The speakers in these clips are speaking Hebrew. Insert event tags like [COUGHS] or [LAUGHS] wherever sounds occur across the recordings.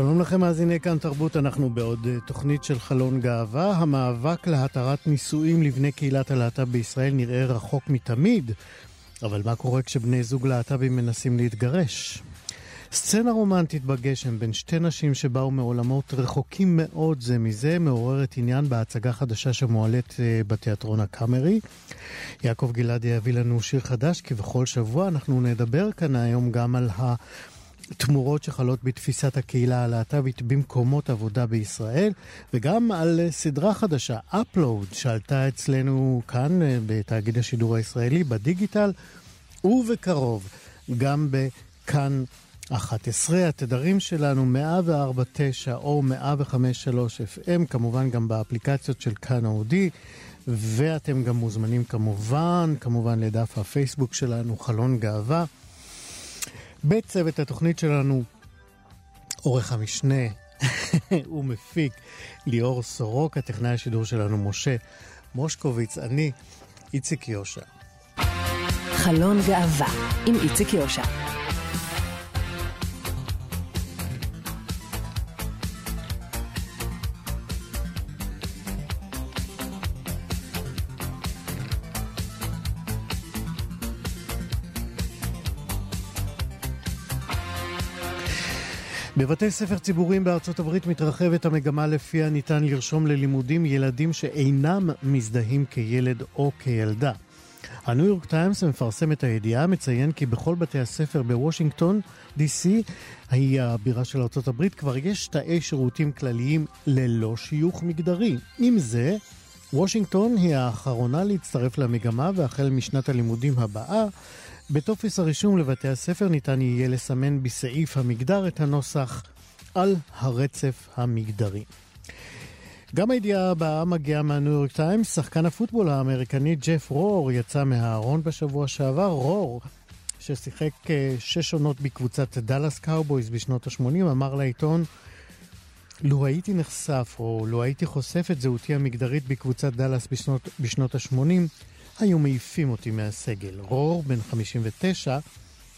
שלום לכם מאזיני כאן תרבות, אנחנו בעוד אה, תוכנית של חלון גאווה. המאבק להתרת נישואים לבני קהילת הלהט"ב בישראל נראה רחוק מתמיד, אבל מה קורה כשבני זוג להט"בים מנסים להתגרש? סצנה רומנטית בגשם בין שתי נשים שבאו מעולמות רחוקים מאוד זה מזה מעוררת עניין בהצגה חדשה שמועלית אה, בתיאטרון הקאמרי. יעקב גלעדי יביא לנו שיר חדש, כי בכל שבוע אנחנו נדבר כאן היום גם על ה... תמורות שחלות בתפיסת הקהילה הלהט"בית במקומות עבודה בישראל, וגם על סדרה חדשה, Upload, שעלתה אצלנו כאן אה, בתאגיד השידור הישראלי, בדיגיטל, ובקרוב גם בכאן 11. התדרים שלנו 104.9 או 105.3 FM, כמובן גם באפליקציות של כאן אודי. ואתם גם מוזמנים כמובן, כמובן לדף הפייסבוק שלנו, חלון גאווה. בצוות התוכנית שלנו, עורך המשנה [LAUGHS] ומפיק ליאור סורוק, הטכנאי השידור שלנו משה מושקוביץ, אני איציק יושע. חלון גאווה עם איציק יושע. בבתי ספר ציבוריים בארצות הברית מתרחבת המגמה לפיה ניתן לרשום ללימודים ילדים שאינם מזדהים כילד או כילדה. הניו יורק טיימס מפרסם את הידיעה, מציין כי בכל בתי הספר בוושינגטון, DC, היא הבירה של ארצות הברית, כבר יש תאי שירותים כלליים ללא שיוך מגדרי. עם זה, וושינגטון היא האחרונה להצטרף למגמה, והחל משנת הלימודים הבאה, בטופס הרישום לבתי הספר ניתן יהיה לסמן בסעיף המגדר את הנוסח על הרצף המגדרי. גם הידיעה הבאה מגיעה מהניו יורק טיימס, שחקן הפוטבול האמריקני ג'ף רור יצא מהארון בשבוע שעבר. רור, ששיחק אה, שש עונות בקבוצת דאלאס קאובויז בשנות ה-80, אמר לעיתון, לו הייתי נחשף או לו הייתי חושף את זהותי המגדרית בקבוצת דאלאס בשנות, בשנות ה-80, היו מעיפים אותי מהסגל. רור, בן 59,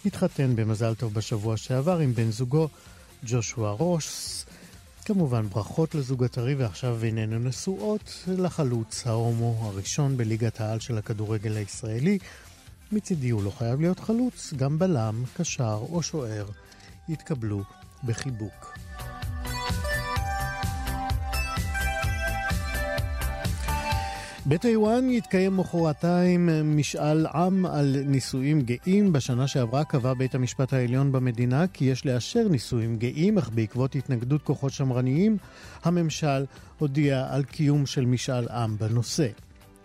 התחתן במזל טוב בשבוע שעבר עם בן זוגו ג'ושוע רוס. כמובן ברכות לזוג הטרי ועכשיו איננו נשואות לחלוץ ההומו הראשון בליגת העל של הכדורגל הישראלי. מצידי הוא לא חייב להיות חלוץ, גם בלם, קשר או שוער יתקבלו בחיבוק. בטיוואן יתקיים מחרתיים משאל עם על נישואים גאים. בשנה שעברה קבע בית המשפט העליון במדינה כי יש לאשר נישואים גאים, אך בעקבות התנגדות כוחות שמרניים, הממשל הודיע על קיום של משאל עם בנושא.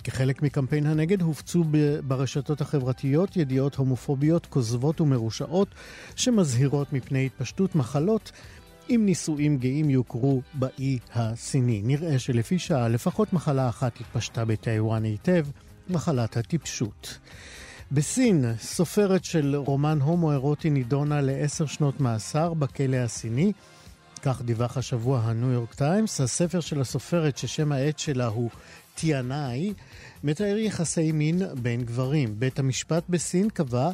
כחלק מקמפיין הנגד הופצו ברשתות החברתיות ידיעות הומופוביות כוזבות ומרושעות שמזהירות מפני התפשטות מחלות אם נישואים גאים יוכרו באי הסיני. נראה שלפי שעה לפחות מחלה אחת התפשטה בטיוואן היטב, מחלת הטיפשות. בסין, סופרת של רומן הומואירוטי נידונה לעשר שנות מאסר בכלא הסיני. כך דיווח השבוע הניו יורק טיימס. הספר של הסופרת ששם העט שלה הוא טיאנאי, מתאר יחסי מין בין גברים. בית המשפט בסין קבע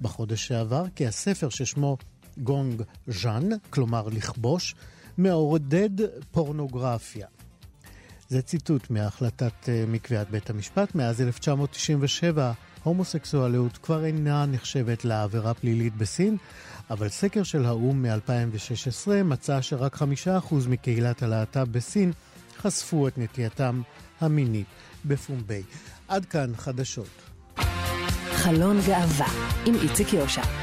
בחודש שעבר כי הספר ששמו גונג ז'אן, כלומר לכבוש, מעודד פורנוגרפיה. זה ציטוט מהחלטת אה, מקביעת בית המשפט. מאז 1997 הומוסקסואליות כבר אינה נחשבת לעבירה פלילית בסין, אבל סקר של האו"ם מ-2016 מצא שרק חמישה אחוז מקהילת הלהט"ב בסין חשפו את נטייתם המינית בפומבי. עד כאן חדשות. חלון גאווה עם איציק יושע.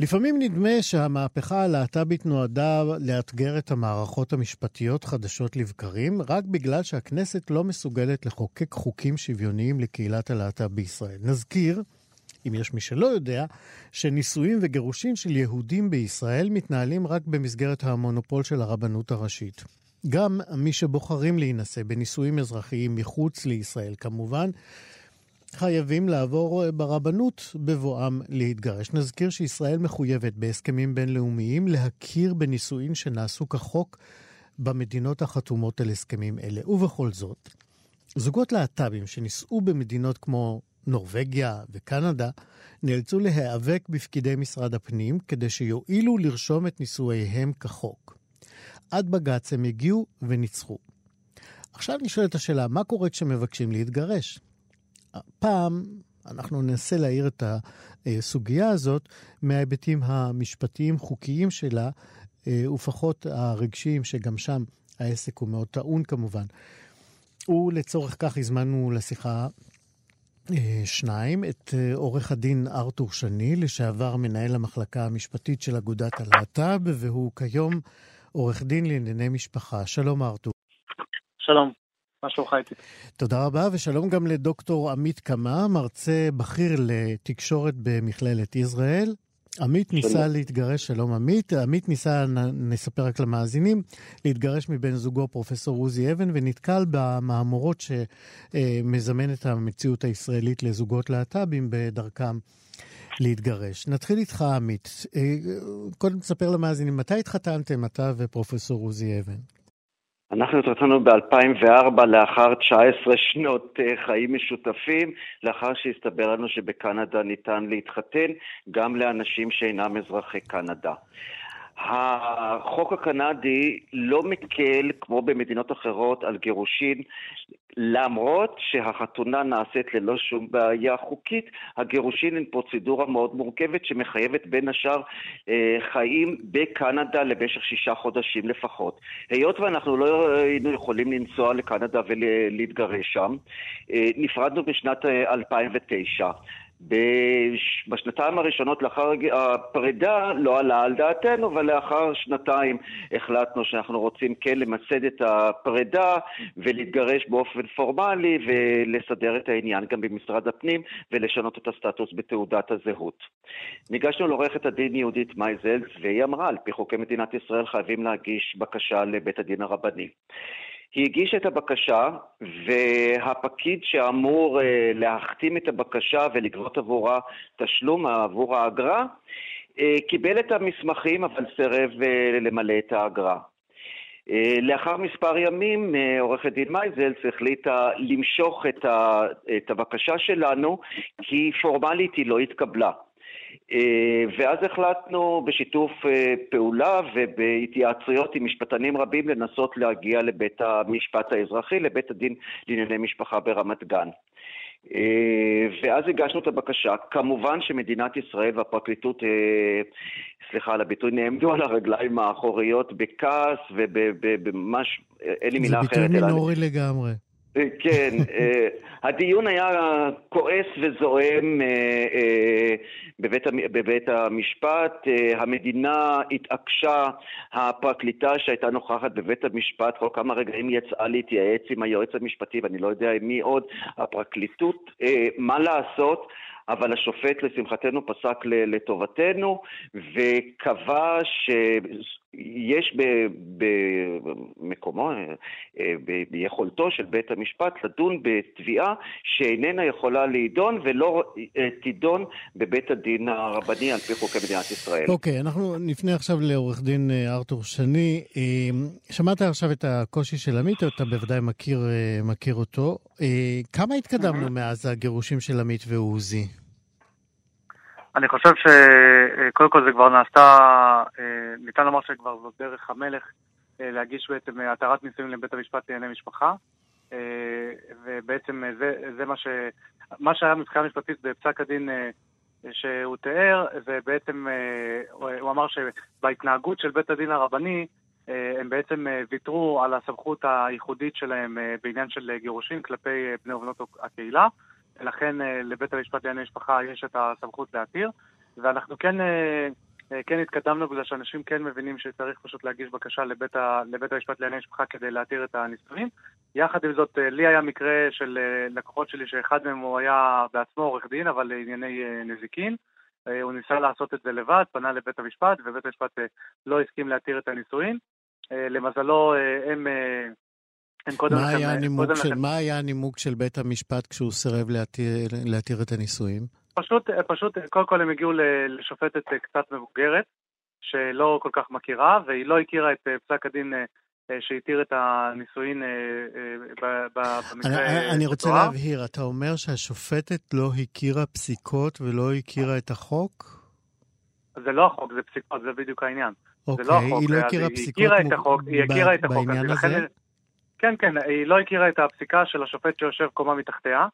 לפעמים נדמה שהמהפכה הלהט"בית נועדה לאתגר את המערכות המשפטיות חדשות לבקרים, רק בגלל שהכנסת לא מסוגלת לחוקק חוקים שוויוניים לקהילת הלהט"ב בישראל. נזכיר, אם יש מי שלא יודע, שנישואים וגירושים של יהודים בישראל מתנהלים רק במסגרת המונופול של הרבנות הראשית. גם מי שבוחרים להינשא בנישואים אזרחיים מחוץ לישראל, כמובן, חייבים לעבור ברבנות בבואם להתגרש. נזכיר שישראל מחויבת בהסכמים בינלאומיים להכיר בנישואין שנעשו כחוק במדינות החתומות על הסכמים אלה. ובכל זאת, זוגות להט"בים שנישאו במדינות כמו נורבגיה וקנדה נאלצו להיאבק בפקידי משרד הפנים כדי שיואילו לרשום את נישואיהם כחוק. עד בג"ץ הם הגיעו וניצחו. עכשיו נשאלת השאלה, מה קורה כשמבקשים להתגרש? פעם אנחנו ננסה להעיר את הסוגיה הזאת מההיבטים המשפטיים-חוקיים שלה, אה, ופחות הרגשיים, שגם שם העסק הוא מאוד טעון כמובן. ולצורך כך הזמנו לשיחה אה, שניים, את אה, עורך הדין ארתור שני, לשעבר מנהל המחלקה המשפטית של אגודת הלהט"ב, והוא כיום עורך דין לענייני משפחה. שלום ארתור. שלום. מה שלומך איתי? תודה רבה, ושלום גם לדוקטור עמית קמה, מרצה בכיר לתקשורת במכללת ישראל. עמית שלום. ניסה להתגרש, שלום עמית, עמית ניסה, נספר רק למאזינים, להתגרש מבן זוגו פרופסור עוזי אבן, ונתקל במהמורות שמזמנת המציאות הישראלית לזוגות להט"בים בדרכם להתגרש. נתחיל איתך, עמית. אה, קודם תספר למאזינים, מתי התחתנתם, אתה ופרופסור עוזי אבן? אנחנו התחתנו ב-2004 לאחר 19 שנות אה, חיים משותפים, לאחר שהסתבר לנו שבקנדה ניתן להתחתן גם לאנשים שאינם אזרחי קנדה. החוק הקנדי לא מקל, כמו במדינות אחרות, על גירושין, למרות שהחתונה נעשית ללא שום בעיה חוקית, הגירושין הן פרוצדורה מאוד מורכבת שמחייבת בין השאר אה, חיים בקנדה למשך שישה חודשים לפחות. היות ואנחנו לא היינו יכולים לנסוע לקנדה ולהתגרש שם, אה, נפרדנו בשנת 2009. בשנתיים הראשונות לאחר הפרידה לא עלה על דעתנו, אבל לאחר שנתיים החלטנו שאנחנו רוצים כן למסד את הפרידה ולהתגרש באופן פורמלי ולסדר את העניין גם במשרד הפנים ולשנות את הסטטוס בתעודת הזהות. ניגשנו לעורכת הדין יהודית מייזלס והיא אמרה, על פי חוקי מדינת ישראל חייבים להגיש בקשה לבית הדין הרבני. היא הגישה את הבקשה, והפקיד שאמור אה, להחתים את הבקשה ולגבות עבורה תשלום עבור האגרה, אה, קיבל את המסמכים אבל סירב אה, למלא את האגרה. לאחר מספר ימים עורכת דין מייזלס החליטה למשוך את הבקשה שלנו כי פורמלית היא לא התקבלה. אה, ואז החלטנו בשיתוף אה, פעולה ובהתייעצויות עם משפטנים רבים לנסות להגיע לבית המשפט האזרחי, לבית הדין לענייני משפחה ברמת גן. אה, ואז הגשנו את הבקשה. כמובן שמדינת ישראל והפרקליטות, סליחה על הביטוי, נעמדו על הרגליים האחוריות בכעס ובממש, אין לי מילה אחרת. זה ביטוי מינורי לגמרי. כן, אה, הדיון היה כועס וזועם אה, אה, בבית, בבית המשפט. המדינה התעקשה, הפרקליטה שהייתה נוכחת בבית המשפט, כל כמה רגעים יצאה להתייעץ עם היועץ המשפטי, ואני לא יודע מי עוד, הפרקליטות, מה לעשות. אבל השופט לשמחתנו פסק לטובתנו וקבע שיש במקומו, אה, ביכולתו של בית המשפט לדון בתביעה שאיננה יכולה להידון ולא אה, תידון בבית הדין הרבני על פי חוקי מדינת ישראל. אוקיי, okay, אנחנו נפנה עכשיו לעורך דין אה, ארתור שני. שמעת עכשיו את הקושי של עמית, אתה בוודאי מכיר, מכיר אותו. כמה התקדמנו מאז הגירושים של עמית ועוזי? אני חושב שקודם כל זה כבר נעשתה, אה, ניתן לומר שכבר זאת דרך המלך אה, להגיש בעצם התרת נישואים לבית המשפט לענייני משפחה. אה, ובעצם זה, זה מה ש... מה שהיה מבחינה משפטית בפסק הדין שהוא תיאר, זה בעצם, הוא אמר שבהתנהגות של בית הדין הרבני, הם בעצם ויתרו על הסמכות הייחודית שלהם בעניין של גירושין כלפי בני ובנות הקהילה. לכן לבית המשפט לענייני משפחה יש את הסמכות להתיר. ואנחנו כן, כן התקדמנו בגלל שאנשים כן מבינים שצריך פשוט להגיש בקשה לבית, ה, לבית המשפט לענייני משפחה כדי להתיר את הנישואים. יחד עם זאת, לי היה מקרה של לקוחות שלי שאחד מהם הוא היה בעצמו עורך דין, אבל לענייני נזיקין. הוא ניסה לעשות את זה לבד, פנה לבית המשפט, ובית המשפט לא הסכים להתיר את הנישואין. למזלו, הם מה, לכם, היה קודם של, לכם... מה היה הנימוק של בית המשפט כשהוא סירב להתיר, להתיר את הנישואים? פשוט, פשוט, קודם כל הם הגיעו לשופטת קצת מבוגרת, שלא כל כך מכירה, והיא לא הכירה את פסק הדין אה, שהתיר את הנישואין אה, אה, במקרה... אני, אני רוצה להבהיר, אתה אומר שהשופטת לא הכירה פסיקות ולא הכירה את החוק? זה לא החוק, זה פסיקות, זה בדיוק העניין. אוקיי, לא החוק, היא לא הכירה פסיקות היא הכירה את החוק, היא הכירה את החוק, בעניין הזה? כן, כן, היא לא הכירה את הפסיקה של השופט שיושב קומה מתחתיה,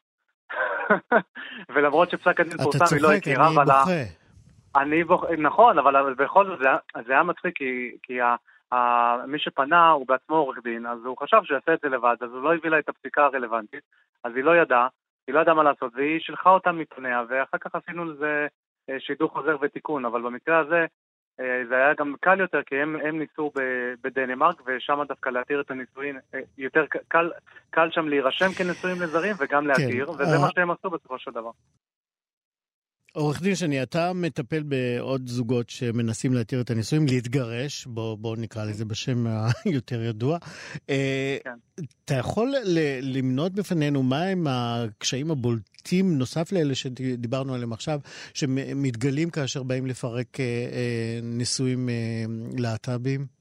[LAUGHS] ולמרות שפסק הדין פורסם היא לא הכירה, אבל... אתה צוחק, אני בוכה. אני בוכה, נכון, אבל בכל זאת זה היה מצחיק, כי, כי ה, ה, מי שפנה הוא בעצמו עורך דין, אז הוא חשב שהוא יעשה את זה לבד, אז הוא לא הביא לה את הפסיקה הרלוונטית, אז היא לא ידעה, היא לא ידעה מה לעשות, והיא שלחה אותה מפניה, ואחר כך עשינו לזה אה, שידור חוזר ותיקון, אבל במקרה הזה זה היה גם קל יותר, כי הם, הם ניסו בדנמרק, ושם דווקא להתיר את הנישואין, אה, יותר קל, קל שם להירשם כנישואין לזרים וגם להתיר, כן. וזה uh... מה שהם עשו בסופו של דבר. עורך דין שני, אתה מטפל בעוד זוגות שמנסים להתיר את הנישואים, להתגרש, בוא, בוא נקרא לזה בשם היותר ידוע. אה, כן. אתה יכול למנות בפנינו מהם הקשיים הבולטים, נוסף לאלה שדיברנו עליהם עכשיו, שמתגלים כאשר באים לפרק אה, אה, נישואים להט"בים?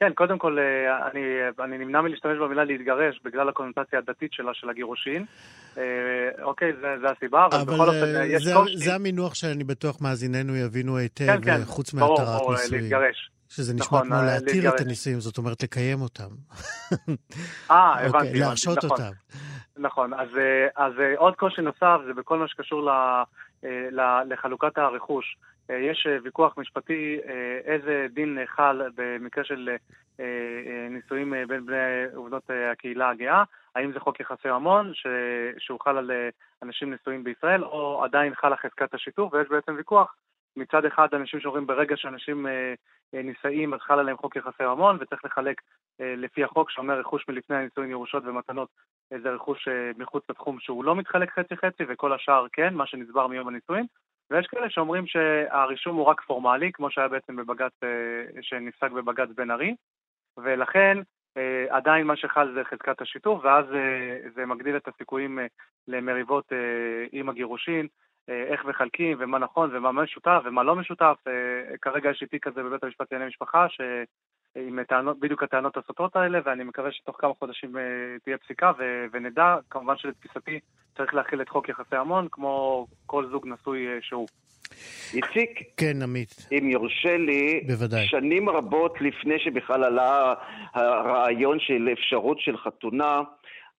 כן, קודם כל, אה, אני, אני נמנע מלהשתמש במילה להתגרש בגלל הקונוטציה הדתית שלה, של הגירושין. אה, אוקיי, זה, זה הסיבה, אבל, אבל בכל אופן, אה, יש זה, קושי. זה המינוח שאני בטוח מאזיננו יבינו היטב, כן, כן, חוץ מהתרת נישואים. להתגרש. שזה נשמע נכון, כמו להתיר להתגרש. את הנישואים, זאת אומרת לקיים אותם. אה, הבנתי. אוקיי, להרשות נכון, אותם. נכון, אז, אז עוד קושי נוסף זה בכל מה שקשור ל, ל, לחלוקת הרכוש. אה, יש אה, ויכוח משפטי אה, איזה דין חל במקרה של נישואים בין בני ובנות הקהילה הגאה, האם זה חוק יחסי ממון שהוא חל על אנשים נשואים בישראל, או עדיין חל על חזקת השיתוף, ויש בעצם ויכוח. מצד אחד אנשים שאומרים ברגע שאנשים נישאים אז חל עליהם חוק יחסי ממון וצריך לחלק לפי החוק שאומר רכוש מלפני הנישואין ירושות ומתנות זה רכוש מחוץ לתחום שהוא לא מתחלק חצי חצי וכל השאר כן, מה שנצבר מיום הנישואין ויש כאלה שאומרים שהרישום הוא רק פורמלי, כמו שהיה בעצם בבג"ץ, אה, שנפסק בבג"ץ בן ארי, ולכן אה, עדיין מה שחל זה חזקת השיתוף, ואז אה, זה מגדיל את הסיכויים למריבות עם הגירושין, איך מחלקים ומה נכון ומה משותף ומה לא משותף. כרגע יש איתי כזה בבית המשפט לענייני משפחה, ש... עם טענות, בדיוק הטענות הסותרות האלה, ואני מקווה שתוך כמה חודשים תהיה פסיקה ו... ונדע, כמובן שלתפיסתי צריך להכיל את חוק יחסי המון, כמו כל זוג נשוי אה, שהוא. איציק, כן, עמית. אם יורשה לי, בוודאי. שנים רבות לפני שבכלל עלה הרעיון של אפשרות של חתונה,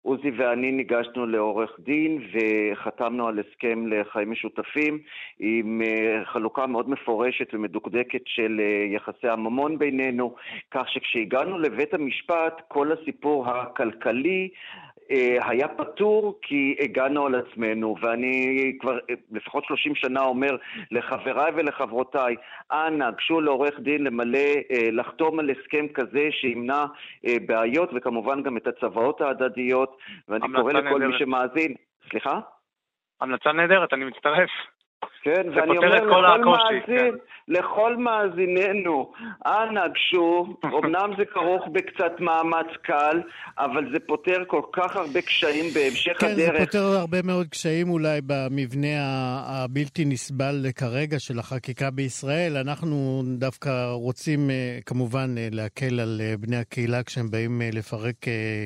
עוזי ואני ניגשנו לעורך דין וחתמנו על הסכם לחיים משותפים עם אה, חלוקה מאוד מפורשת ומדוקדקת של אה, יחסי הממון בינינו, כך שכשהגענו לבית המשפט כל הסיפור הכלכלי היה פטור כי הגענו על עצמנו, ואני כבר אה, לפחות 30 שנה אומר לחבריי ולחברותיי, אנא, גשו לעורך דין למלא, אה, לחתום על הסכם כזה שימנע בעיות, וכמובן גם את הצוואות ההדדיות, ואני קורא לכל מי שמאזין, סליחה? המלצה נהדרת, אני מצטרף. כן, ואני אומר לכל הקושי, מאזין, כן. לכל מאזיננו, אנא גשו, אמנם זה כרוך בקצת מאמץ קל, אבל זה פותר כל כך הרבה קשיים בהמשך כן, הדרך. כן, זה פותר הרבה מאוד קשיים אולי במבנה הבלתי נסבל כרגע של החקיקה בישראל. אנחנו דווקא רוצים אה, כמובן אה, להקל על אה, בני הקהילה כשהם באים לפרק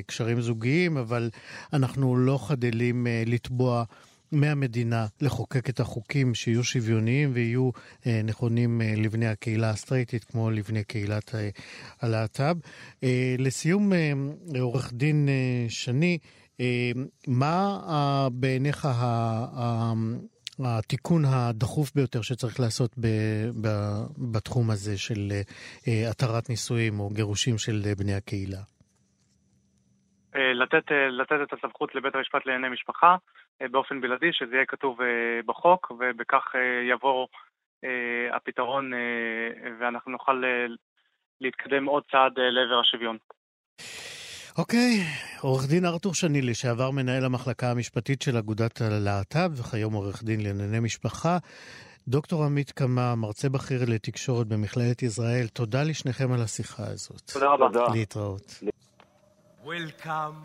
קשרים זוגיים, אבל אנחנו לא חדלים לתבוע. מהמדינה לחוקק את החוקים שיהיו שוויוניים ויהיו אה, נכונים אה, לבני הקהילה הסטרייטית כמו לבני קהילת אה, הלהט"ב. אה, לסיום, אה, עורך דין אה, שני, אה, מה אה, בעיניך ה... ה התיקון הדחוף ביותר שצריך לעשות ב, ב, בתחום הזה של אה, התרת נישואים או גירושים של אה, בני הקהילה? אה, לתת, אה, לתת את הסמכות לבית המשפט לענייני משפחה אה, באופן בלעדי, שזה יהיה כתוב בחוק, ובכך יבוא הפתרון ואנחנו נוכל להתקדם עוד צעד לעבר השוויון. אוקיי, okay. עורך דין ארתור שני, לשעבר מנהל המחלקה המשפטית של אגודת הלהט"ב, וכיום עורך דין לענייני משפחה. דוקטור עמית קמה, מרצה בכיר לתקשורת במכללת ישראל, תודה לשניכם על השיחה הזאת. תודה רבה. להתראות. Welcome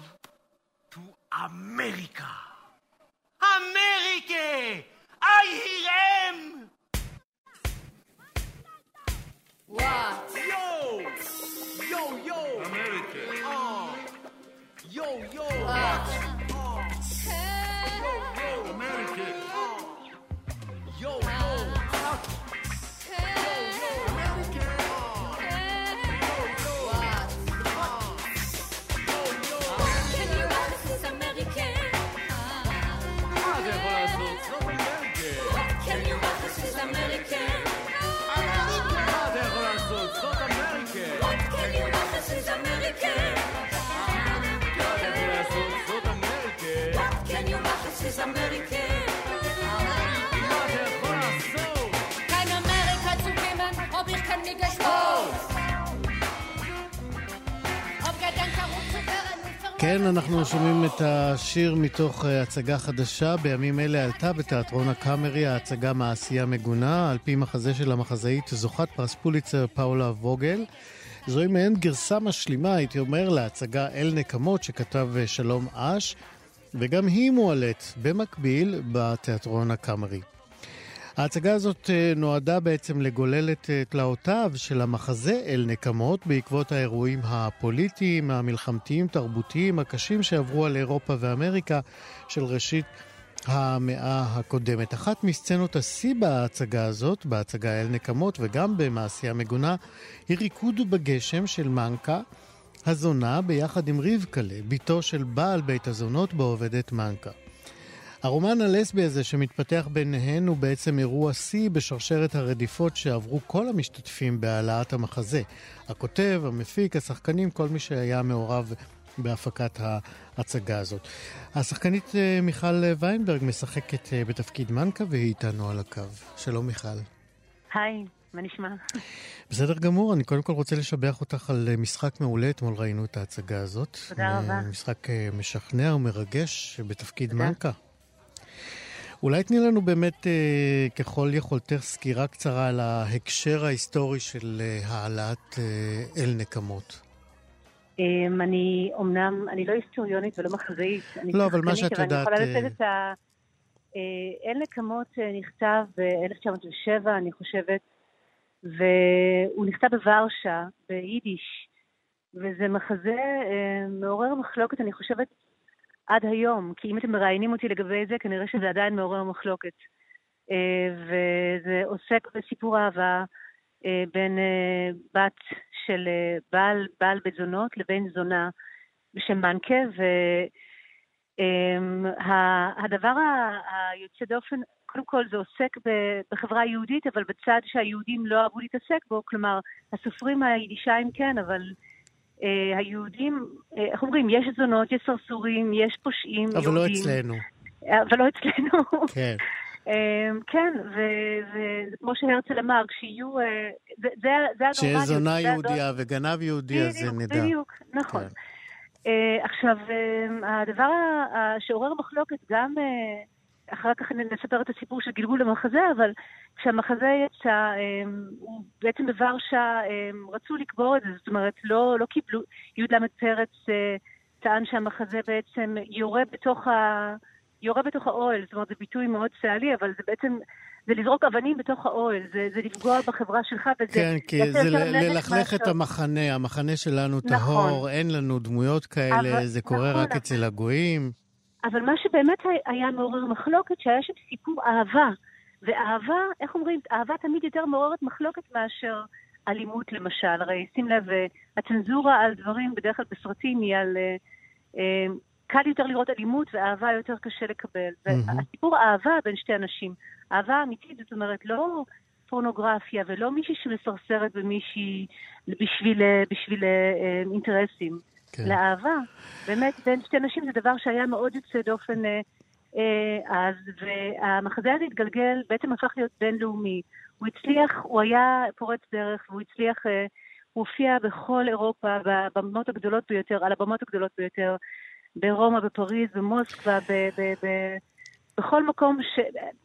to America. America! I hear him! What? Yo! Yo, yo! America! Uh. Yo, yo! What? אנחנו שומעים את השיר מתוך אה, הצגה חדשה. בימים אלה עלתה בתיאטרון הקאמרי ההצגה מעשייה מגונה, על פי מחזה של המחזאית זוכת פרס פוליצר פאולה ווגל. זוהי מעין גרסה משלימה, הייתי אומר, להצגה אל נקמות שכתב אה, שלום אש, וגם היא מועלית במקביל בתיאטרון הקאמרי. ההצגה הזאת אה, נועדה בעצם לגולל את אה, תלאותיו של המחזה אל נקמות בעקבות האירועים הפוליטיים, המלחמתיים, תרבותיים, הקשים שעברו על אירופה ואמריקה של ראשית המאה הקודמת. אחת מסצנות השיא בהצגה הזאת, בהצגה אל נקמות וגם במעשייה מגונה, היא ריקוד בגשם של מנקה, הזונה, ביחד עם רבקלה, בתו של בעל בית הזונות בו עובדת מנקה. הרומן הלסבי הזה שמתפתח ביניהן הוא בעצם אירוע שיא בשרשרת הרדיפות שעברו כל המשתתפים בהעלאת המחזה. הכותב, המפיק, השחקנים, כל מי שהיה מעורב בהפקת ההצגה הזאת. השחקנית אה, מיכל ויינברג משחקת אה, בתפקיד מנקה והיא איתנו על הקו. שלום מיכל. היי, מה נשמע? בסדר גמור, אני קודם כל רוצה לשבח אותך על אה, משחק מעולה, אתמול ראינו את ההצגה הזאת. תודה רבה. משחק משכנע ומרגש בתפקיד תודה. מנקה. אולי תני לנו באמת, אה, ככל יכולתך, סקירה קצרה על ההקשר ההיסטורי של אה, העלאת אה, אל נקמות. Um, אני אומנם, אני לא היסטוריונית ולא מחזאית. לא, אבל מה שאת יודעת... אני יכולה לתת את ה... אל נקמות נכתב ב-1907, אני חושבת, והוא נכתב בוורשה, ביידיש, וזה מחזה מעורר מחלוקת, אני חושבת, עד היום, כי אם אתם מראיינים אותי לגבי זה, כנראה שזה עדיין מעורר מחלוקת. אה, וזה עוסק בסיפור אהבה אה, בין אה, בת של בעל, בעל בית זונות לבין זונה בשם מנקה, והדבר היוצא דופן, קודם כל זה עוסק בחברה היהודית, אבל בצד שהיהודים לא אהבו להתעסק בו, כלומר, הסופרים היידישיים כן, אבל היהודים, אה, איך אומרים, יש זונות, יש סרסורים, יש פושעים אבל לא יהודים. אבל לא אצלנו. אבל לא אצלנו. כן. [LAUGHS] כן, וכמו שהרצל אמר, כשיהיו, זה, הנורמליות. שיש זונה יהודייה וגנב יהודי, אז זה נדע. בדיוק, נכון. כן. עכשיו, הדבר שעורר מחלוקת גם אחר כך נספר את הסיפור של גלגול המחזה, אבל כשהמחזה יצא, אמ, הוא בעצם בוורשה אמ, רצו לקבור את זה, זאת אומרת, לא, לא קיבלו, י"ל פרץ אה, טען שהמחזה בעצם יורה בתוך, ה, יורה בתוך האוהל, זאת אומרת, זה ביטוי מאוד צה"לי, אבל זה בעצם... זה לזרוק אבנים בתוך האוהל, זה, זה לפגוע בחברה שלך, וזה... כן, כי זה ללכלך את המחנה, המחנה שלנו נכון. טהור, אין לנו דמויות כאלה, אבל, זה קורה נכון, רק. אצל הגויים. אבל מה שבאמת היה מעורר מחלוקת, שהיה שם סיפור אהבה. ואהבה, איך אומרים, אהבה תמיד יותר מעוררת מחלוקת מאשר אלימות למשל. הרי שים לב, אה, הצנזורה על דברים בדרך כלל בסרטים היא על... אה, אה, קל יותר לראות אלימות ואהבה יותר קשה לקבל. Mm-hmm. והסיפור אהבה בין שתי אנשים, אהבה אמיתית, זאת אומרת, לא פורנוגרפיה ולא מישהי שמסרסרת במישהי בשביל, בשביל אינטרסים. כן. לאהבה. באמת, בין שתי נשים זה דבר שהיה מאוד יוצא דופן אה, אז, והמחזה הזה התגלגל, בעצם הפך להיות בינלאומי. הוא הצליח, הוא היה פורץ דרך, והוא הצליח, הוא הופיע בכל אירופה, בבמות הגדולות ביותר, על הבמות הגדולות ביותר, ברומא, בפריז, במוסקבה, ב... ב, ב בכל מקום, ש...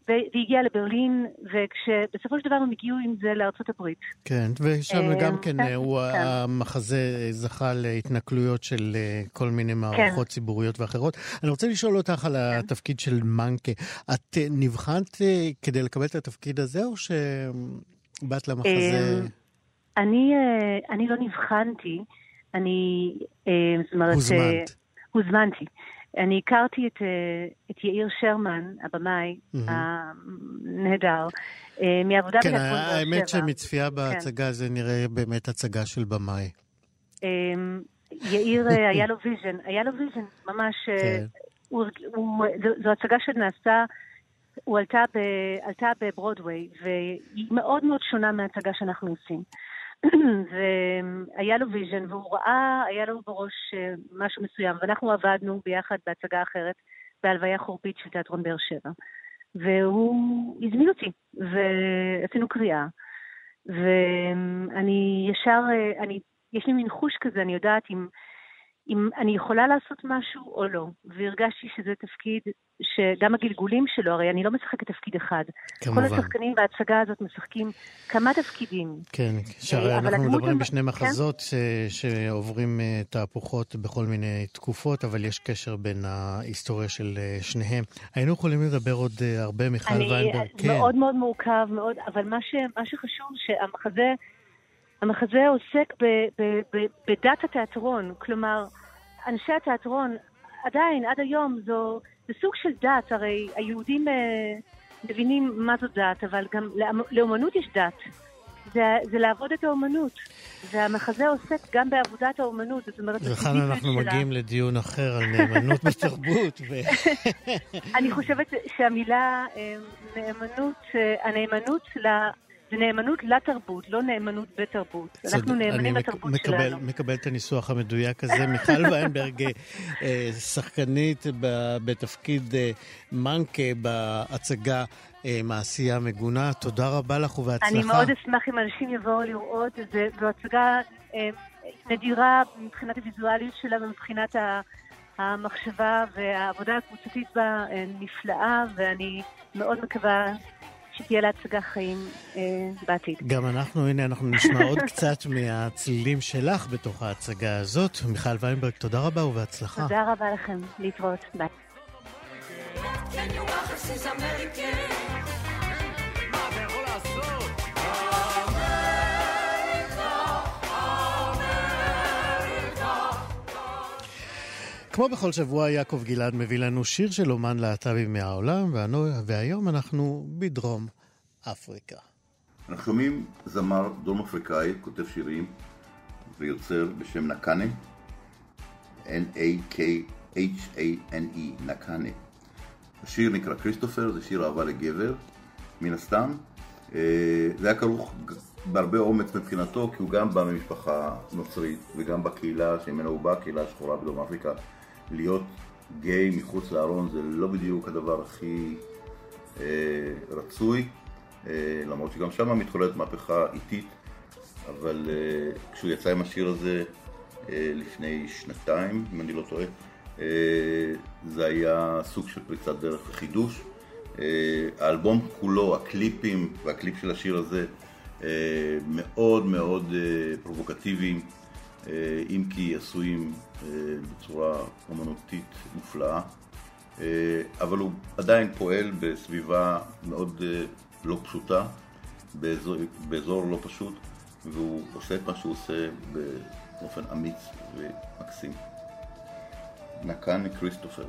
והגיע לברלין, וכשבסופו של דבר הם הגיעו עם זה לארצות הברית. כן, ושם אה, גם כן, כן הוא, כן. המחזה זכה להתנכלויות של אה, כל מיני מערכות כן. ציבוריות ואחרות. אני רוצה לשאול אותך על. התפקיד של מנקה. את אה, נבחנת כדי לקבל את התפקיד הזה, או שבאת למחזה... אני, אני לא נבחנתי, אני, זאת אומרת... הוזמנת. הוזמנתי. אני הכרתי את, אה, את יאיר שרמן, הבמאי. הנהדר, אה, מעבודה כן, בתיאטרון באר שבע. כן, האמת שמצפייה כן. בהצגה כן. זה נראה באמת הצגה של במאי. אמ, יאיר, אה, היה לו vision, היה לו vision, ממש. כן. הוא, הוא, זו, זו הצגה שנעשתה, הוא עלתה, ב, עלתה בברודוויי, והיא מאוד מאוד שונה מההצגה שאנחנו עושים. [COUGHS] והיה לו vision, והוא ראה, היה לו בראש אה, משהו מסוים, ואנחנו עבדנו ביחד בהצגה אחרת, בהלוויה חורפית של תיאטרון באר שבע. והוא הזמין אותי, ועשינו קריאה. ואני ישר, אה, אני, יש לי מין חוש כזה, אני יודעת אם... אם אני יכולה לעשות משהו או לא. והרגשתי שזה תפקיד שגם הגלגולים שלו, הרי אני לא משחקת תפקיד אחד. כמובן. כל השחקנים בהצגה הזאת משחקים כמה תפקידים. כן, שהרי אנחנו מדברים בשני כן? מחזות כן? ש... שעוברים אה, תהפוכות בכל מיני תקופות, אבל יש קשר בין ההיסטוריה של אה, שניהם. היינו יכולים לדבר עוד אה, הרבה, מיכל ויינברג. כן. מאוד מאוד מורכב, מאוד, אבל מה, ש... מה שחשוב, שהמחזה... המחזה עוסק ב, ב, ב, בדת התיאטרון, כלומר, אנשי התיאטרון, עדיין, עד היום, זו, זה סוג של דת, הרי היהודים אה, מבינים מה זו דת, אבל גם לאומנות יש דת. זה, זה לעבוד את האומנות. והמחזה עוסק גם בעבודת האומנות, זאת אומרת... וכאן אנחנו שלה... מגיעים לדיון אחר על נאמנות [LAUGHS] בתרבות. ו... אני חושבת שהמילה אה, נאמנות, אה, הנאמנות זה נאמנות לתרבות, לא נאמנות בתרבות. אנחנו נאמנים לתרבות מקבל, שלנו. אני מקבל את הניסוח המדויק הזה. [LAUGHS] מיכל ויינברג, אה, שחקנית בתפקיד אה, מנקה בהצגה אה, מעשייה מגונה. תודה רבה לך ובהצלחה. אני מאוד אשמח אם אנשים יבואו לראות. זו הצגה נדירה מבחינת הוויזואליות שלה ומבחינת המחשבה והעבודה הקבוצתית בה נפלאה, ואני מאוד מקווה שתהיה להצגה חיים אה, בעתיד. גם אנחנו, הנה, אנחנו נשמע עוד [LAUGHS] קצת מהצלילים שלך בתוך ההצגה הזאת. מיכל ויינברג, תודה רבה ובהצלחה. תודה רבה לכם, להתראות, ביי. כמו בכל שבוע, יעקב גלעד מביא לנו שיר של אומן להט"בי מהעולם, והיום אנחנו בדרום אפריקה. אנחנו שומעים זמר דרום אפריקאי, כותב שירים ויוצר בשם נקאנה, N-A-K-H-A-N-E, נקאנה. השיר נקרא כריסטופר, זה שיר אהבה לגבר, מן הסתם. אה, זה היה כרוך בהרבה אומץ מבחינתו, כי הוא גם בא ממשפחה נוצרית וגם בקהילה שממנה הוא בא, קהילה שחורה בדרום אפריקה. להיות גיי מחוץ לארון זה לא בדיוק הדבר הכי אה, רצוי, אה, למרות שגם שם מתחוללת מהפכה איטית, אבל אה, כשהוא יצא עם השיר הזה אה, לפני שנתיים, אם אני לא טועה, אה, זה היה סוג של פריצת דרך וחידוש. אה, האלבום כולו, הקליפים והקליפ של השיר הזה אה, מאוד מאוד אה, פרובוקטיביים. אה, אם כי עשויים אה, בצורה אומנותית מופלאה, אה, אבל הוא עדיין פועל בסביבה מאוד לא פשוטה, באזור, באזור לא פשוט, והוא עושה את מה שהוא עושה באופן אמיץ ומקסים. נקן כריסטופר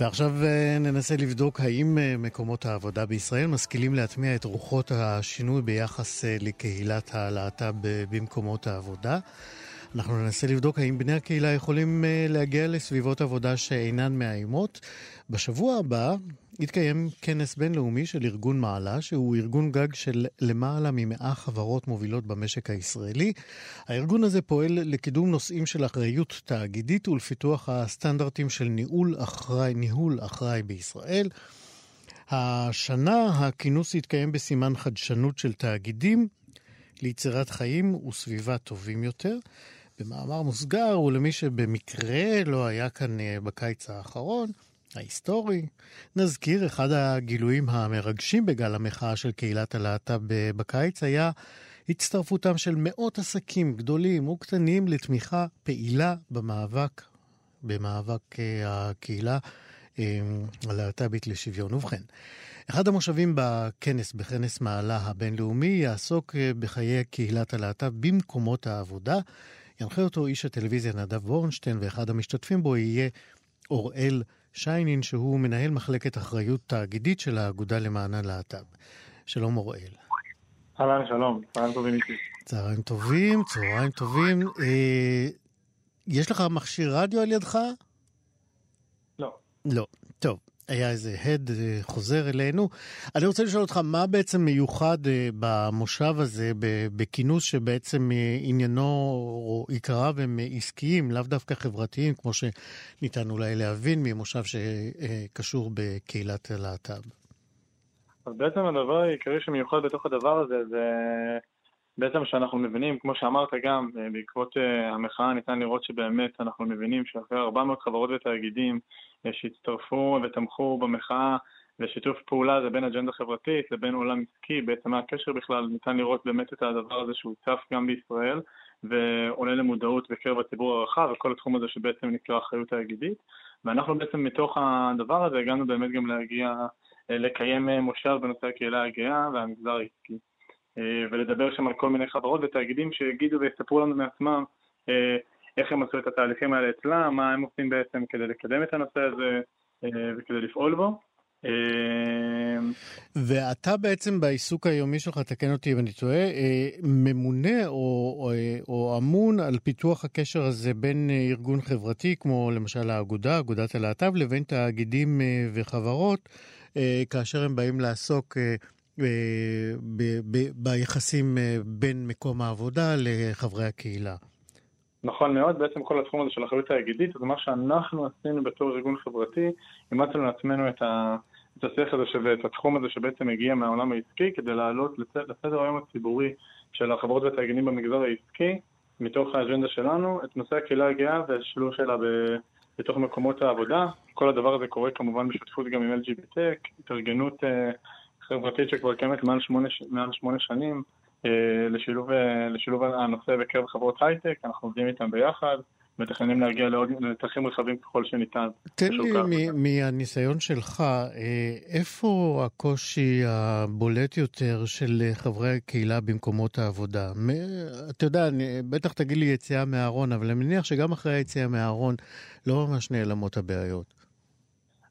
ועכשיו אה, ננסה לבדוק האם אה, מקומות העבודה בישראל משכילים להטמיע את רוחות השינוי ביחס אה, לקהילת הלהט"ב במקומות העבודה. אנחנו ננסה לבדוק האם בני הקהילה יכולים להגיע לסביבות עבודה שאינן מאיימות. בשבוע הבא יתקיים כנס בינלאומי של ארגון מעלה, שהוא ארגון גג של למעלה ממאה חברות מובילות במשק הישראלי. הארגון הזה פועל לקידום נושאים של אחריות תאגידית ולפיתוח הסטנדרטים של ניהול אחראי, ניהול אחראי בישראל. השנה הכינוס יתקיים בסימן חדשנות של תאגידים ליצירת חיים וסביבה טובים יותר. במאמר מוסגר, ולמי שבמקרה לא היה כאן אה, בקיץ האחרון, ההיסטורי. נזכיר, אחד הגילויים המרגשים בגל המחאה של קהילת הלהט"ב בקיץ היה הצטרפותם של מאות עסקים גדולים וקטנים לתמיכה פעילה במאבק, במאבק אה, הקהילה אה, הלהט"בית לשוויון. ובכן, אחד המושבים בכנס, בכנס מעלה הבינלאומי, יעסוק אה, בחיי קהילת הלהט"ב במקומות העבודה. ינחה אותו איש הטלוויזיה נדב בורנשטיין, ואחד המשתתפים בו יהיה אוראל שיינין, שהוא מנהל מחלקת אחריות תאגידית של האגודה למען הלהט"ב. שלום אוראל. אהלן, שלום, צהריים טובים איתי. צהריים טובים, צהריים טובים. אה, יש לך מכשיר רדיו על ידך? לא. לא. טוב, היה איזה הד אה, חוזר אלינו. אני רוצה לשאול אותך, מה בעצם מיוחד אה, במושב הזה, בכינוס שבעצם אה, עניינו או עיקריו הם עסקיים, לאו דווקא חברתיים, כמו שניתן אולי להבין ממושב שקשור בקהילת הלהט"ב? אז בעצם הדבר העיקרי שמיוחד בתוך הדבר הזה זה בעצם שאנחנו מבינים, כמו שאמרת גם, בעקבות המחאה ניתן לראות שבאמת אנחנו מבינים שאחרי 400 חברות ותאגידים שהצטרפו ותמכו במחאה ושיתוף פעולה זה בין אג'נדה חברתית לבין עולם עסקי, בעצם מה הקשר בכלל, ניתן לראות באמת את הדבר הזה שהוא צף גם בישראל ועולה למודעות בקרב הציבור הרחב וכל התחום הזה שבעצם נקרא אחריות תאגידית. ואנחנו בעצם מתוך הדבר הזה הגענו באמת גם להגיע, לקיים מושב בנושא הקהילה הגאה והמגזר העסקי ולדבר שם על כל מיני חברות ותאגידים שיגידו ויספרו לנו מעצמם איך הם עשו את התהליכים האלה אצלם, מה הם עושים בעצם כדי לקדם את הנושא הזה אה, וכדי לפעול בו. אה, ואתה בעצם בעיסוק היומי שלך, תקן אותי אם אני טועה, אה, ממונה או, או, או אמון על פיתוח הקשר הזה בין ארגון חברתי, כמו למשל האגודה, אגודת הלהט"ב, לבין תאגידים וחברות, כאשר הם באים לעסוק ביחסים בין מקום העבודה לחברי הקהילה. נכון מאוד, בעצם כל התחום הזה של אחריות תאגידית, זה מה שאנחנו עשינו בתור ארגון חברתי, אימצנו לעצמנו את, ה, את השיח הזה ואת התחום הזה שבעצם הגיע מהעולם העסקי כדי להעלות לסדר היום הציבורי של החברות והתאגידים במגזר העסקי, מתוך האג'נדה שלנו, את נושא הקהילה הגאה והשילוב שלה ב, בתוך מקומות העבודה. כל הדבר הזה קורה כמובן בשותפות גם עם LGBT, התארגנות uh, חברתית שכבר קיימת מעל שמונה, מעל שמונה שנים. אה, לשילוב, אה, לשילוב הנושא בקרב חברות הייטק, אנחנו עובדים איתם ביחד. מתכננים להגיע לעוד נתחים רחבים ככל שניתן. תן לי מהניסיון שלך, אה, איפה הקושי הבולט יותר של חברי הקהילה במקומות העבודה? אתה יודע, בטח תגיד לי יציאה מהארון, אבל אני מניח שגם אחרי היציאה מהארון לא ממש נעלמות הבעיות.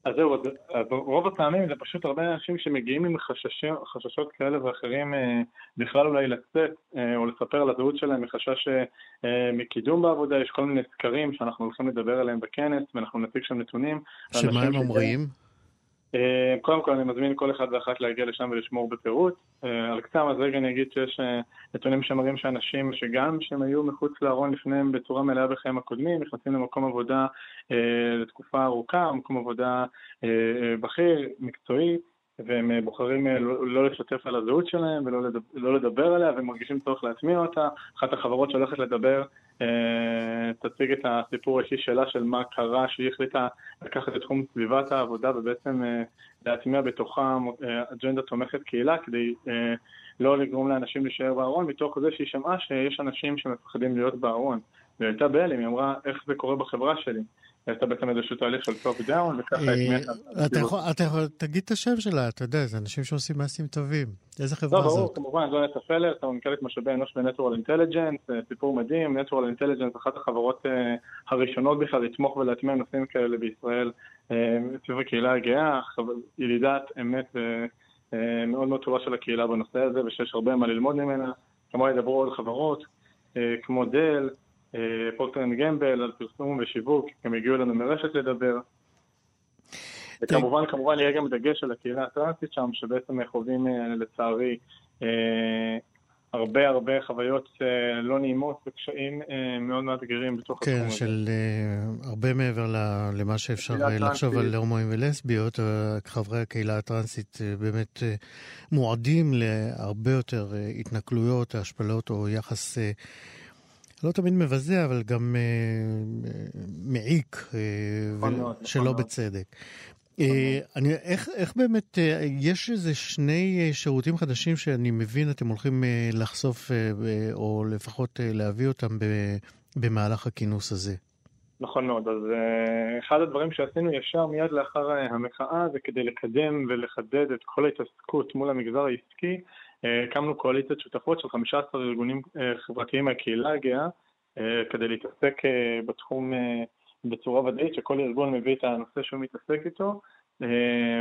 אז זהו, אז רוב הפעמים זה פשוט הרבה אנשים שמגיעים עם חששים, חששות כאלה ואחרים אה, בכלל אולי לצאת אה, או לספר על הזהות שלהם מחשש אה, מקידום בעבודה, יש כל מיני סקרים שאנחנו הולכים לדבר עליהם בכנס ואנחנו נציג שם נתונים. שמה הם אומרים? אה, קודם כל אני מזמין כל אחד ואחת להגיע לשם ולשמור בפירוט. אה, על קצה המזרג אני אגיד שיש אה, נתונים שמראים שאנשים שגם שהם היו מחוץ לארון לפניהם בצורה מלאה בחיים הקודמים, נכנסים למקום עבודה לתקופה ארוכה, מקום עבודה בכיר, מקצועי, והם בוחרים לא, לא לשתף על הזהות שלהם ולא לא לדבר עליה ומרגישים צורך להטמיע אותה. אחת החברות שהולכת לדבר אה, תציג את הסיפור האישי שלה, של מה קרה, שהיא החליטה לקחת את תחום סביבת העבודה ובעצם אה, להטמיע בתוכה אה, אג'נדה תומכת קהילה כדי לא לגרום לאנשים להישאר בארון, מתוך זה שהיא שמעה שיש אנשים שמפחדים להיות בארון. והיא הייתה בהלם, היא אמרה, איך זה קורה בחברה שלי? עשתה בעצם איזשהו תהליך של top down, וככה אה, הטמיעה אתה יכול, אתה יכול, תגיד את השם שלה, אתה יודע, זה אנשים שעושים מעשים טובים. איזה חברה לא, ברור, זאת? כמובן, זו נטע פלר, סמנכ"לית משאבי אנוש ב-Natural Intelligence, אה, סיפור מדהים, Natural Intelligence, אחת החברות אה, הראשונות בכלל לתמוך ולהטמיע נושאים כאלה בישראל, סביב הקהילה הגאה, ידידת אמת מאוד מאוד טובה של הקהילה בנושא הזה, ושיש הרבה מה ללמוד ממנה. כמובן ידברו עוד חברות, כמו Dell, Procter and Gamble, על פרסום ושיווק, הם הגיעו אלינו מרשת לדבר. וכמובן, כמובן יהיה גם דגש על הקהילה הטרנסית שם, שבעצם חווים אה, לצערי אה, הרבה הרבה חוויות אה, לא נעימות וקשיים אה, מאוד מאתגרים בתוך התחום כן, הזה. של uh, הרבה מעבר למה שאפשר לחשוב. על הומואים ולסביות, חברי הקהילה הטרנסית באמת מועדים להרבה יותר התנכלויות, השפלות או יחס לא תמיד מבזה, אבל גם uh, מעיק, uh, נכון נכון שלא מאוד. בצדק. אה, אני, איך, איך באמת, אה, יש איזה שני אה, שירותים חדשים שאני מבין אתם הולכים אה, לחשוף, אה, או לפחות אה, להביא אותם ב- במהלך הכינוס הזה. נכון מאוד, אז אחד הדברים שעשינו ישר מיד לאחר המחאה זה כדי לקדם ולחדד את כל ההתעסקות מול המגזר העסקי, הקמנו קואליציית שותפות של 15 ארגונים uh, חברתיים מהקהילה הגאה uh, כדי להתעסק uh, בתחום בצורה ודאית, שכל ארגון מביא את הנושא שהוא מתעסק איתו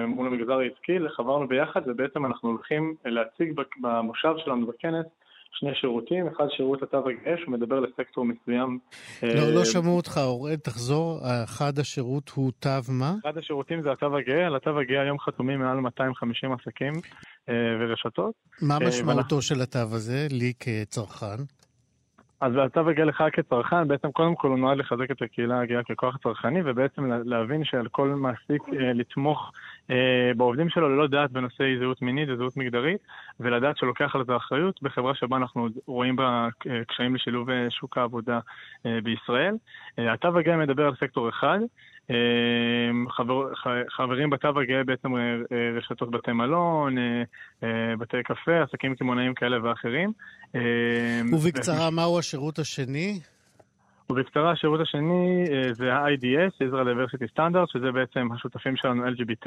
מול המגזר העסקי, חברנו ביחד ובעצם אנחנו הולכים להציג במושב שלנו בכנס שני שירותים, אחד שירות התו הגאה שהוא מדבר לסקטור מסוים. לא, אה, לא שמעו אותך, אוראל, תחזור. אחד השירות הוא תו מה? אחד השירותים זה התו הגאה, על התו הגאה היום חתומים מעל 250 עסקים אה, ורשתות. מה אה, משמעותו של התו הזה, לי כצרכן? אז התו הגאה לך כצרכן, בעצם קודם כל הוא נועד לחזק את הקהילה הגאה ככוח צרכני, ובעצם לה- להבין שעל כל מעסיק אה, לתמוך אה, בעובדים שלו ללא דעת בנושאי זהות מינית וזהות מגדרית, ולדעת שלוקח על זה אחריות בחברה שבה אנחנו רואים בה אה, קשיים לשילוב אה, שוק העבודה אה, בישראל. אה, התו הגאה מדבר על סקטור אחד. אה, חבר, חברים בתו הגאה בעצם אה, אה, רשתות בתי מלון, בתי קפה, עסקים קמעונאים כאלה ואחרים. ובקצרה, מהו השירות השני? ובקצרה, השירות השני אה, זה ה-IDS, Israel Diversity Standard, שזה בעצם השותפים שלנו LGBT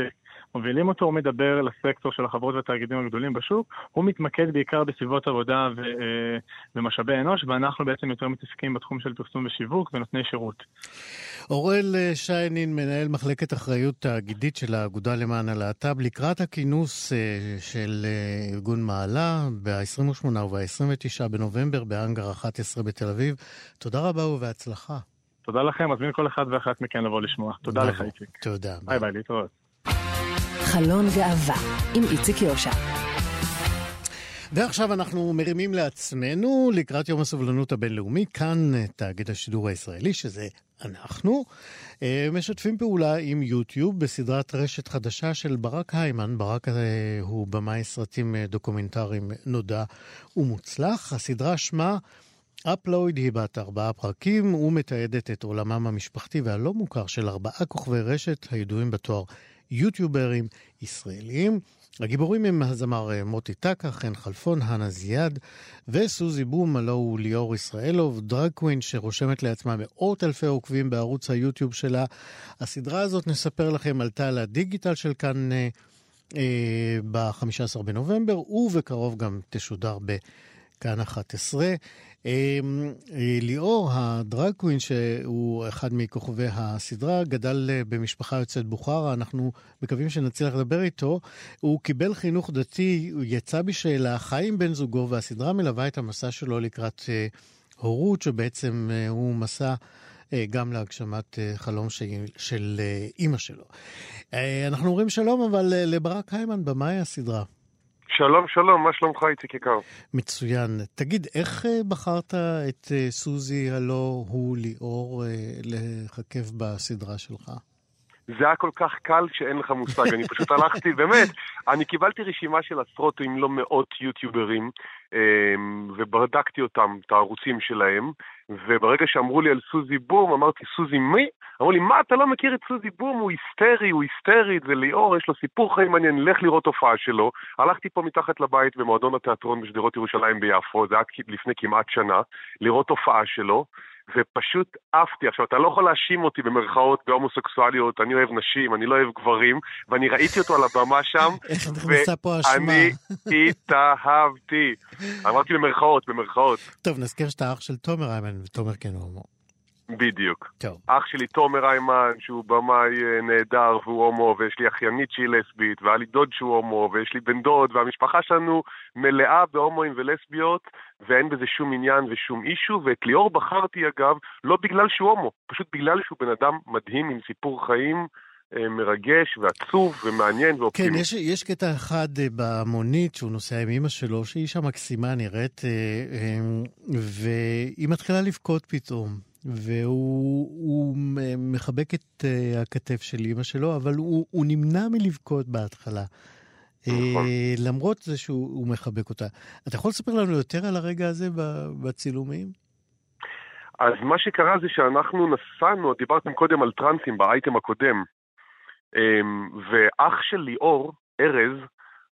מובילים אותו, הוא מדבר לסקטור של החברות והתאגידים הגדולים בשוק, הוא מתמקד בעיקר בסביבות עבודה ו- אה, ומשאבי אנוש, ואנחנו בעצם יותר מתעסקים בתחום של פרסום ושיווק ונותני שירות. אוראל אה, שיינין, מנהל מחלקת אחריות תאגידית של האגודה למען הלהט"ב, לקראת הכינוס של ארגון מעלה ב-28 וב-29 בנובמבר באנגר 11 בתל אביב. תודה רבה ובהצלחה. תודה לכם, מזמין כל אחד ואחת מכן לבוא לשמוע. תודה לך. איציק. תודה. ביי ביי, להתראות. חלון גאווה עם איציק יושע. ועכשיו אנחנו מרימים לעצמנו לקראת יום הסובלנות הבינלאומי, כאן אה, תאגיד השידור הישראלי, שזה אנחנו, אה, משתפים פעולה עם יוטיוב בסדרת רשת חדשה של ברק היימן. ברק אה, הוא במאי סרטים דוקומנטריים נודע ומוצלח. הסדרה שמה אפלואיד היא בת ארבעה פרקים ומתעדת את עולמם המשפחתי והלא מוכר של ארבעה כוכבי רשת הידועים בתואר יוטיוברים ישראלים. הגיבורים הם הזמר מוטי טקה, חן חלפון, הנה זיאד וסוזי בום, הלו הוא ליאור ישראלוב, דרג קווין שרושמת לעצמה מאות אלפי עוקבים בערוץ היוטיוב שלה. הסדרה הזאת, נספר לכם, עלתה לדיגיטל של כאן אה, אה, ב-15 בנובמבר, ובקרוב גם תשודר בכאן 11. אה, אה, ליאור, הדרג קווין, שהוא אחד מכוכבי הסדרה, גדל אה, במשפחה יוצאת בוכרה, אנחנו מקווים שנצליח לדבר איתו. הוא קיבל חינוך דתי, הוא יצא בשאלה, חי עם בן זוגו, והסדרה מלווה את המסע שלו לקראת אה, הורות, שבעצם הוא מסע גם להגשמת חלום של, של אימא שלו. אנחנו אומרים שלום, אבל לברק היימן, במאי הסדרה. שלום, שלום, מה שלומך איציק יקר? מצוין. תגיד, איך אה, בחרת את אה, סוזי, הלא הוא ליאור, אה, לככב בסדרה שלך? זה היה כל כך קל שאין לך מושג, אני פשוט [LAUGHS] הלכתי, באמת, אני קיבלתי רשימה של עשרות אם לא מאות יוטיוברים, אמ, ובדקתי אותם, את הערוצים שלהם, וברגע שאמרו לי על סוזי בום, אמרתי, סוזי מי? אמרו לי, מה, אתה לא מכיר את סוזי בום? הוא היסטרי, הוא היסטרי, זה ליאור, יש לו סיפור חיים מעניין, לך לראות הופעה שלו. הלכתי פה מתחת לבית במועדון התיאטרון בשדרות ירושלים ביפו, זה היה לפני כמעט שנה, לראות הופעה שלו. ופשוט עפתי. עכשיו, אתה לא יכול להאשים אותי במרכאות בהומוסקסואליות, אני אוהב נשים, אני לא אוהב גברים, ואני ראיתי אותו על הבמה שם? [LAUGHS] ואני [LAUGHS] התאהבתי. אמרתי במרכאות, במרכאות. טוב, נזכיר שאתה אח של תומר איימן, ותומר כן הומו. בדיוק. טוב. אח שלי תומר איימן, שהוא במאי אה, נהדר והוא הומו, ויש לי אחיינית שהיא לסבית, והיה לי דוד שהוא הומו, ויש לי בן דוד, והמשפחה שלנו מלאה בהומואים ולסביות, ואין בזה שום עניין ושום אישו, ואת ליאור בחרתי אגב, לא בגלל שהוא הומו, פשוט בגלל שהוא בן אדם מדהים עם סיפור חיים. אה, מרגש ועצוב ומעניין כן, ואופטימי. יש, יש קטע אחד אה, במונית שהוא נוסע עם אמא שלו, שהיא אישה מקסימה נראית, והיא מתחילה לבכות פתאום. והוא מחבק את uh, הכתף של אימא שלו, אבל הוא, הוא נמנע מלבכות בהתחלה. נכון. Uh, למרות זה שהוא הוא מחבק אותה. אתה יכול לספר לנו יותר על הרגע הזה בצילומים? אז מה שקרה זה שאנחנו נסענו, דיברתם קודם על טרנסים באייטם הקודם, אמ, ואח של ליאור, ארז,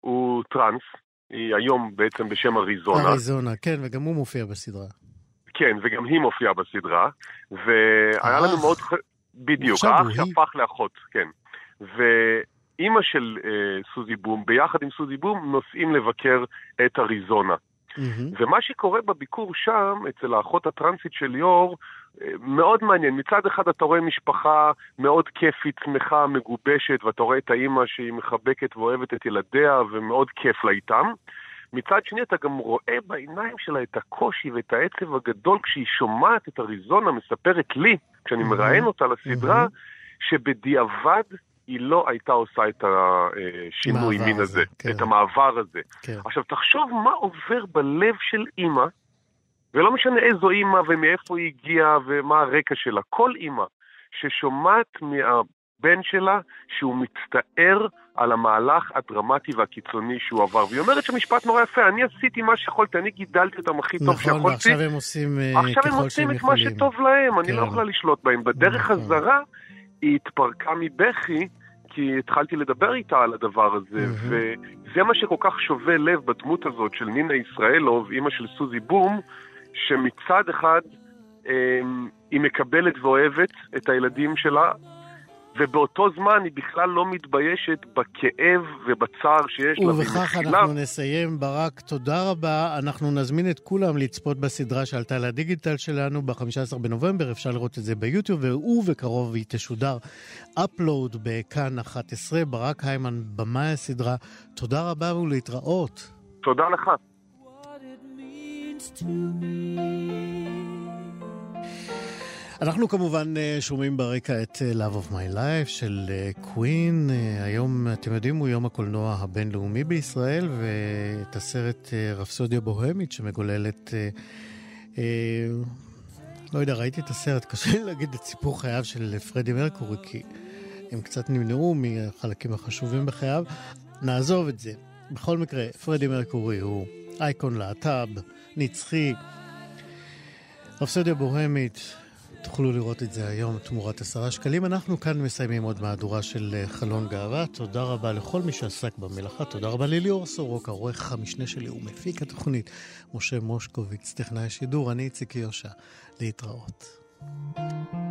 הוא טרנס, היא היום בעצם בשם אריזונה. אריזונה, כן, וגם הוא מופיע בסדרה. כן, וגם היא מופיעה בסדרה, והיה לנו האח. מאוד... בדיוק, האח. שהפך לאחות, כן. ואימא של אה, סוזי בום, ביחד עם סוזי בום, נוסעים לבקר את אריזונה. מהמם. ומה שקורה בביקור שם, אצל האחות הטרנסית של ליאור, אה, מאוד מעניין. מצד אחד אתה רואה משפחה מאוד כיפית, שמחה, מגובשת, ואתה רואה את האימא שהיא מחבקת ואוהבת את ילדיה, ומאוד כיף לה איתם. מצד שני אתה גם רואה בעיניים שלה את הקושי ואת העצב הגדול כשהיא שומעת את אריזונה מספרת לי, כשאני מהמם. מראיין אותה לסדרה, מהמם. שבדיעבד היא לא הייתה עושה את השינוי מין הזה, כן. את המעבר הזה. כן. עכשיו תחשוב מה עובר בלב של אימא, ולא משנה איזו אימא ומאיפה היא הגיעה ומה הרקע שלה, כל אימא ששומעת מהבן שלה שהוא מצטער על המהלך הדרמטי והקיצוני שהוא עבר. והיא אומרת שמשפט נורא יפה, אני עשיתי מה שיכולתי, אני גידלתי אותם הכי טוב נכון, שיכולתי. ועכשיו הם עושים אה, עכשיו הם ככל עושים שהם את מה. שטוב להם, אני לא כן. יכולה לשלוט בהם. בדרך נכון. חזרה היא התפרקה מבכי, כי התחלתי לדבר איתה על הדבר הזה, מהמם. וזה מה שכל כך שובה לב בדמות הזאת של נינה ישראלוב, אימא של סוזי בום, שמצד אחד אמ, היא מקבלת ואוהבת את הילדים שלה, ובאותו זמן היא בכלל לא מתביישת בכאב ובצער שיש לה. ובכך מכילה- אנחנו נסיים. ברק, תודה רבה. אנחנו נזמין את כולם לצפות בסדרה שעלתה לדיגיטל שלנו ב-15 בנובמבר. אפשר לראות את זה ביוטיוב, ובקרוב היא תשודר אפלואוד בכאן 11. ברק היימן, במאי הסדרה. תודה רבה ולהתראות. תודה לך. אנחנו כמובן אה, שומעים ברקע את אה, Love of My Life של קווין. היום, אתם יודעים, הוא יום הקולנוע הבינלאומי בישראל, ואת הסרט אה, רפסודיה בוהמית שמגוללת... אה, אה, לא יודע, ראיתי את הסרט, [LAUGHS] קשה לי להגיד את סיפור חייו של פרדי מרקורי, כי הם קצת נמנעו מהחלקים החשובים בחייו. נעזוב את זה. בכל מקרה, פרדי מרקורי הוא אייקון להט"ב, נצחי. רפסודיה בוהמית, תוכלו לראות את זה היום תמורת עשרה שקלים. אנחנו כאן מסיימים עוד מהדורה של אה, חלון גאווה. תודה רבה לכל מי שעסק במלאכה. תודה רבה לליאור סורוקה, עורך המשנה שלי ומפיק התוכנית. משה מושקוביץ, טכנאי השידור, אני איציק יושע. להתראות. when